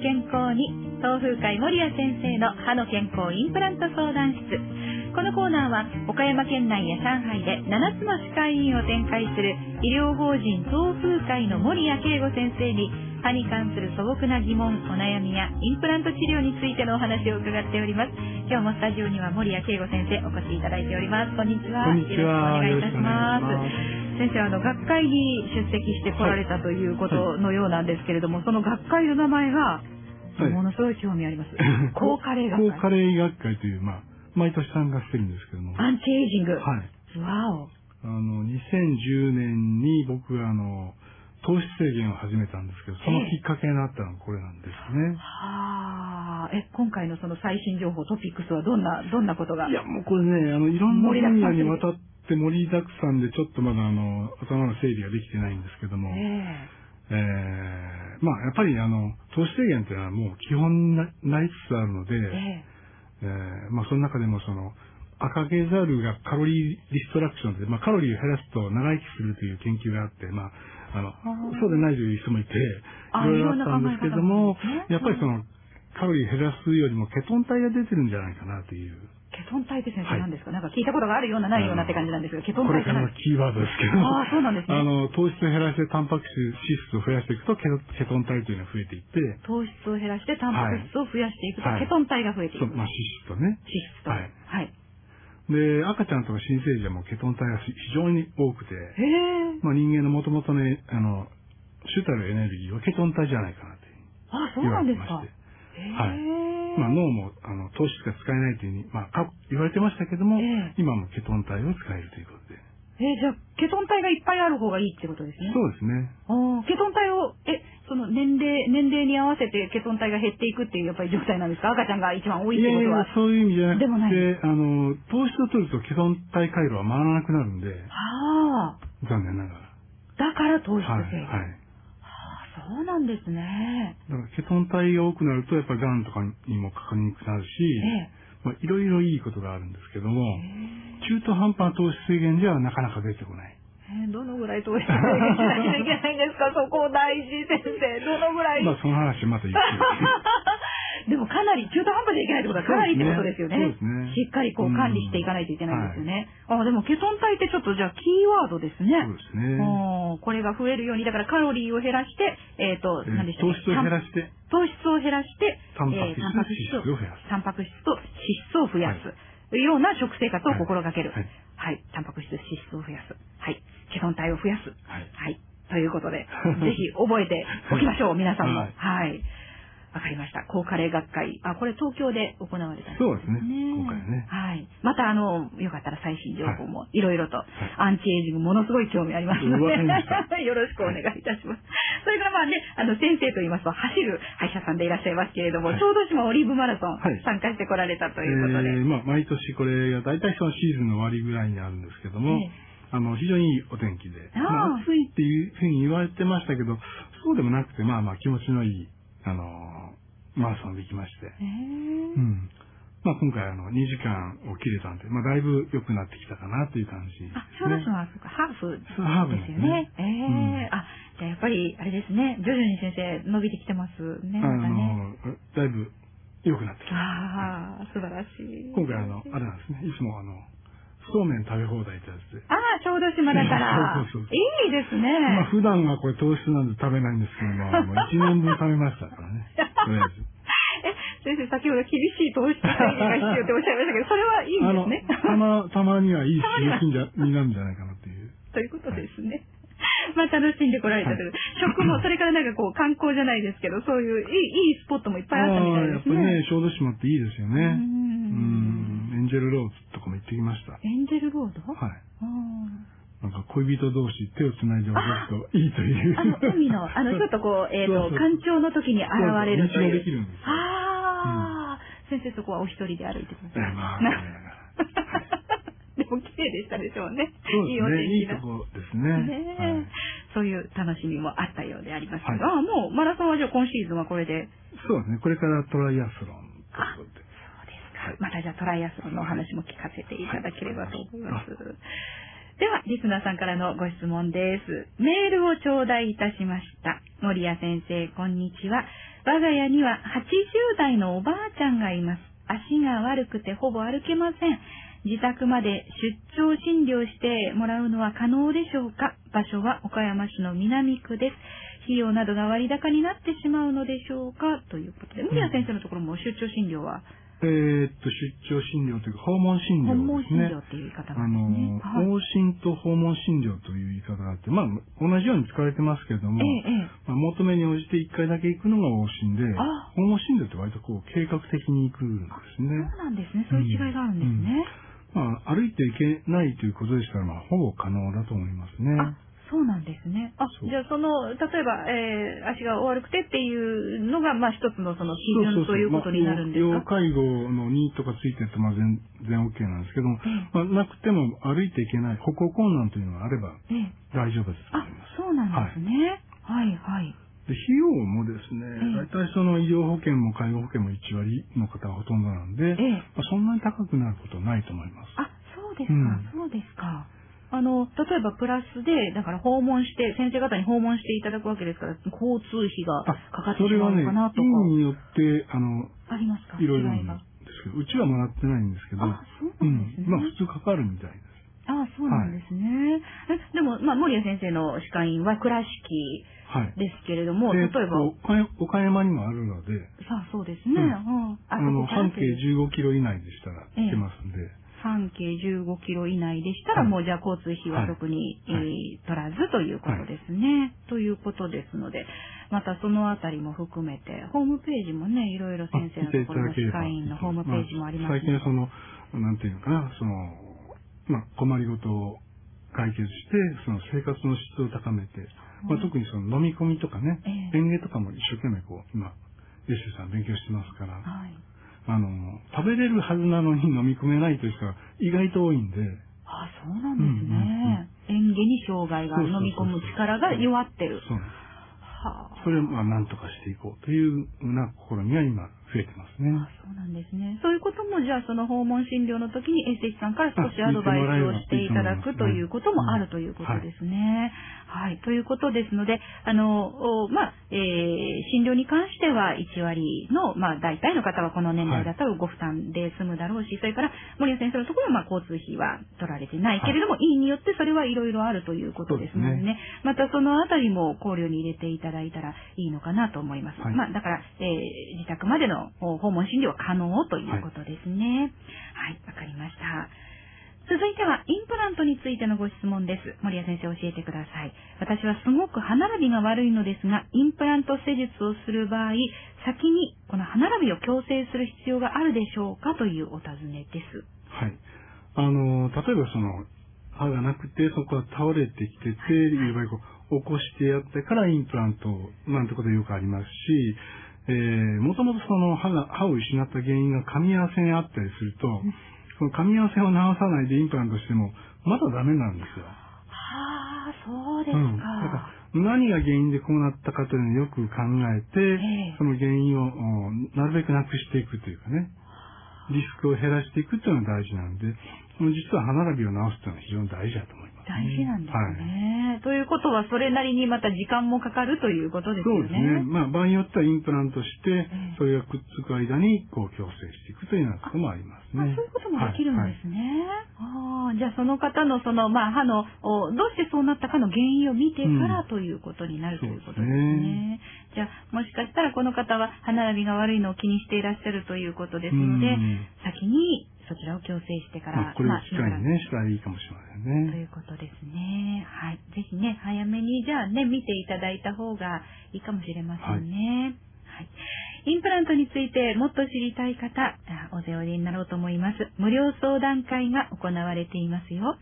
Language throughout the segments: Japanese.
健康に。東風会守谷先生の歯の健康インプラント相談室。このコーナーは岡山県内や上海で7つの歯科医院を展開する医療法人東風会の守谷慶吾先生に歯に関する素朴な疑問お悩みやインプラント治療についてのお話を伺っております。今日もスタジオには守谷慶吾先生お越しいただいております。こんにちは。こんにちは。よろしくお願いいたします先生あの学会に出席してこられたということのようなんですけれども、その学会の名前がはいものすごい興味あります。高カレー学会。高カレー医学会という、まあ、毎年参加してるんですけども。アンチエイジング。はい。わお。あの、2010年に僕があの、糖質制限を始めたんですけど、そのきっかけになったのがこれなんですね。はあ。え、今回のその最新情報トピックスはどんな、どんなことがいや、もうこれね、あの、いろんな分野にわたって盛りだくさんで、ちょっとまだあの、頭の整理ができてないんですけども、ええ。ーまあ、やっぱりあの、糖質制限というのはもう基本にななりつつあるので、ええ。えーまあ、その中でもその、赤毛ザルがカロリーリストラクションで、まあ、カロリーを減らすと長生きするという研究があって、まあ、あの、ー。そうでないという人もいて、いあろいろあったんですけどもやっぱりその、カロリー減らすよりもケトン体が出てるんじゃないかなという。ケトン体って先はい生何ですか、なんか聞いたことがあるようなないようなって感じなんですが、ケトンこれからのキーワードですけど、ああ、そうなんですね。あの、糖質を減らしてタンパク質、脂質を増やしていくとケトケトン体というのが増えていって、糖質を減らしてタンパク質を増やしていくと、はいケトン体が増えていく。まあ、脂質とね。脂質と。ははいい。で、赤ちゃんとか新生児はもうケトン体が非常に多くて。まあ、人間のもともとの、あの、主たるエネルギーはケトン体じゃないかなというあ、そう言なんですか。はいまあ、脳も、あの、糖質が使えないというふうに、まあ、か言われてましたけども、ええ今もケトン体を使えるということで。えじゃあ、ケトン体がいっぱいある方がいいってことですね。そうですね。あーケトン体を、え、その年齢、年齢に合わせてケトン体が減っていくっていうやっぱり状態なんですか？赤ちゃんが一番多いっいやいてことは。や、そういう意味じゃなでもないくて、あの、糖質を取るとケトン体回路は回らなくなるんで、はあ。残念ながら。だから糖質制はい、限。はい。はあ、そうなんですね。だからケトン体が多くなると、やっぱり癌とかにもかかりにくくなるし、ええ。まあ、いろいろいいことがあるんですけども、へ中途半端な糖質制限ではなかなか出てこない。えーどのぐらい糖質制限しなきゃいけないんですか？そこ大事先生。どのぐらい、まあ、その話またゆっくり。でもかなり中途半端じゃいけないってことはかなりってことですよね。そうですねしっかりこう管理していかないといけないですよね。あでもケトン体ってちょっとじゃあキーワードですね。そうですね。これが増えるように、だからカロリーを減らして、えっ、ー何でしたっけ？糖質を減らして、糖質を減らして、タンパク質えータンパク質脂質を増やすタンパク質と脂質を増やす。というような食生活を心がける。ははいい。タンパク質、脂質を増やす。はい。ケトン体を増やす。はいはい。ということで、ぜひ覚えておきましょう、皆さんも。ははいい。わかりました。高カレー学会。あ、これ東京で行われたんそうですね。今回ね。はい。また、あの、よかったら最新情報もい。ろいろと、アンチエイジングものすごい興味ありますので、よろしくお願いいたします。それからまあね、あの、先生と言いますと、走る歯医者さんでいらっしゃいますけれども、はい。小豆島オリーブマラソン、はい。参加してこられたとえいうことで。ーまあ、毎年これが大体そのシーズンの終わりぐらいになるんですけども、ええ。あの、非常にいいお天気で、あ、暑いっていうふうに言われてましたけど、そうでもなくて、まあまあ気持ちのいい、あの、マラソンできまして、えーうん。まあ今回あの、2時間を切れたんで、まあだいぶ良くなってきたかなという感じですね。あ、そうかハーフそうハーフですよね。ええうんあ、じゃあやっぱり、あれですね、徐々に先生伸びてきてますね、あまたね。の、だいぶ良くなってきた。ああ、素晴らしい。今回あの、あれなんですね、いつもあの、そうめん食べ放題ってやつで。ああ、小豆島だから。そうそうそういいですね。まあ普段はこれ糖質なんで食べないんですけども、もう1年分食べましたからね。とりあえず。え、先生、先ほど厳しい糖質制限が必要っておっしゃいましたけど、それはいいんですね。、たま、たまにはいい 刺激になるんじゃないかなっていう。ということですね。まあ楽しんでこられたという。食も、それからなんかこう観光じゃないですけど、そういういい、いいスポットもいっぱいあったみたいですね。っぱりね、小豆島っていいですよね。ううんん。エンジェルローズ行ってきました。エンジェルロード？はい。あなんか恋人同士手をつないで踊るといいという。あの、海の、あの、ちょっとこう、えっ、と、そうそう干潮の時に現れるという。できるんですよああ、先生そこはお一人で歩いてください。えまあ、なでも綺麗でしたでしょうね。いいおそうですね。いい天気な。とこですね。ねえはいそういう楽しみもあったようでありますけど、はいああ、もうマラソンはじゃあ今シーズンはこれで。そうですね。これからトライアスロンということで。またじゃあトライアスロンのお話も聞かせていただければと思います。では、リスナーさんからのご質問です。メールを頂戴いたしました。森谷先生、こんにちは。我が家には80代のおばあちゃんがいます。足が悪くてほぼ歩けません。自宅まで出張診療してもらうのは可能でしょうか？場所は岡山市の南区です。費用などが割高になってしまうのでしょうか？ということで、森谷先生のところも出張診療は、えーっと、出張診療というか、訪問診療訪問ですね。診療っていう言い方あなんですね。の、はい往診と訪問診療という言い方があって、まあ、同じように使われてますけれども、ええ、ええ。まあ、求めに応じて1回だけ行くのが往診であ、訪問診療って割とこう、計画的に行くんですね。そうなんですね。そういう違いがあるんですね。まあ、歩いていけないということでしたら、まあ、ほぼ可能だと思いますね。あ、そうなんですね。あ、じゃあその、例えば、えー、足が悪くてっていうのが、まあ一つのその基準ということになるんですまあか、要介護のニーとかついてると、まあ全然 OK なんですけども、まあ、なくても歩いていけない歩行困難というのがあればええ。大丈夫ですとあ思います。、そうなんですね。はい、はい。で費用もですね、ええ大体その医療保険も介護保険も1割の方がほとんどなんで、ええ。まあ、そんなに高くなることはないと思います。あ、そうですか、うんそうですか。あの、例えばプラスで、だから訪問して、先生方に訪問していただくわけですから、交通費がかかってしまうのかなとか、それはね、院によって、あの、ありますか？いろいろなんですけど、うちはもらってないんですけど、あ、そうなんですね。まあ普通かかるみたいです。あそうなんですね。えでも、まあ、森谷先生の歯科医院は倉敷はい。ですけれども、例えば、えーと岡山にもあるので、さあ、そうですね。ううん。ん。ああの、半径15キロ以内でしたらええ行けますんで、半径15キロ以内でしたら、はい。もうじゃあ交通費は特に、はい。えー取らずということですね。ということですので、またそのあたりも含めて、ホームページもね、いろいろあ先生のところの歯科医院のホームページもあります最近はその、なんていうのかな、その、まあ、困りごとを解決して、その生活の質を高めて、まあ、特にその飲み込みとかね、ええ。園芸とかも一生懸命こう、今、エッシュさん勉強してますから、はい。あの、食べれるはずなのに飲み込めないという人が意外と多いんで、あ、そうなんですね。園芸に障害がある飲み込む力が弱ってる。そう。それをまあ何とかしていこうというふうな試みが今増えてますね。あそうなんですね。そういうことも、じゃあその訪問診療の時にエッセイさんから少しアドバイスをしていただくということもあるということですね。はい。ということですので、あの、おまあ、えー、診療に関しては1割の、まあ、大体の方はこの年代だったらご負担で済むだろうし、それから森谷先生のところは、まあ、交通費は取られてないけれども、医院によってそれはいろいろあるということですのでね。ですまたそのあたりも考慮に入れていただいたらいいのかなと思います。はいまあ、だから、えー自宅までのお訪問診療は可能ということですね。はい、わ、かりました。続いては、インプラントについてのご質問です。森谷先生教えてください。私はすごく歯並びが悪いのですが、インプラント施術をする場合、先にこの歯並びを矯正する必要があるでしょうかというお尋ねです。はい。あの、例えばその、歯がなくて、そこが倒れてきてて、はいいわゆるこう起こしてやってからインプラントなんてことよくありますし、えー、もともとその歯が、歯を失った原因が噛み合わせにあったりすると、その噛み合わせを直さないでインプラントしても、まだダメなんですよ。はあ、そうですうん。だか。から何が原因でこうなったかというのをよく考えて、ええその原因をおなるべくなくしていくというかね、リスクを減らしていくというのが大事なんで、その実は歯並びを直すというのは非常に大事だと思います、大事なんですはいね。ということは、それなりにまた時間もかかるということですよそうですね。ね。まあ、場合によってはインプラントしてええ、それがくっつく間に、こう、矯正していくというようなこともありますね。あそういうこともできるんはいですね。ああ、じゃあその方のその、まあ、歯の、おどうしてそうなったかの原因を見てからうんということになるということですそうですねね。じゃあ、もしかしたらこの方は歯並びが悪いのを気にしていらっしゃるということですうのでん、先にそちらを矯正してから、まあ、これを機会にね、まあしたらいいかもしれませんとね。いうことですね。はい。ぜひね、早めに、じゃあね、見ていただいた方がいいかもしれませんね。はい。インプラントについてもっと知りたい方、あお手おりになろうと思います。無料相談会が行われていますよ。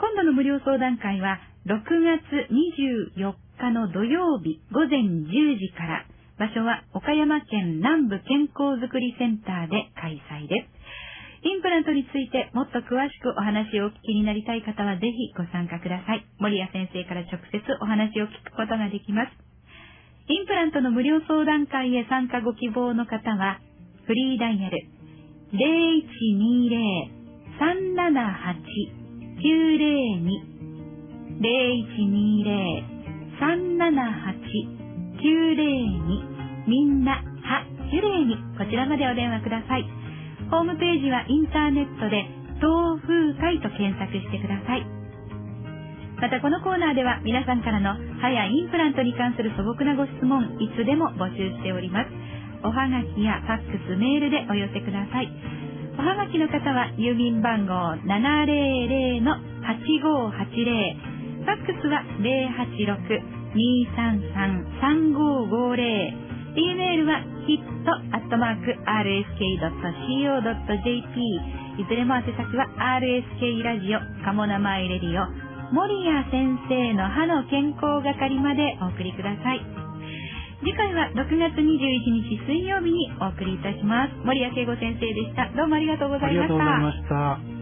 今度の無料相談会は、6月24日の土曜日午前10時から、場所は岡山県南部健康づくりセンターで開催です。インプラントについてもっと詳しくお話をお聞きになりたい方はぜひご参加ください。森谷先生から直接お話を聞くことができます。インプラントの無料相談会へ参加ご希望の方は、フリーダイヤル0120-378-902 0120-378-902みんな、は、きれいに、こちらまでお電話ください。ホームページはインターネットで、東風会と検索してください。またこのコーナーでは皆さんからの歯やインプラントに関する素朴なご質問、いつでも募集しております。おはがきやファックス、メールでお寄せください。おはがきの方は郵便番号700-8580。ファックスは086-233-3550。e メールは hit.rsk.co.jp いずれも宛先は RSK ラジオ、かも名前レディオ、森谷先生の歯の健康係までお送りください。次回は6月21日水曜日にお送りいたします。森谷慶吾先生でした。どうもありがとうございました。ありがとうございました。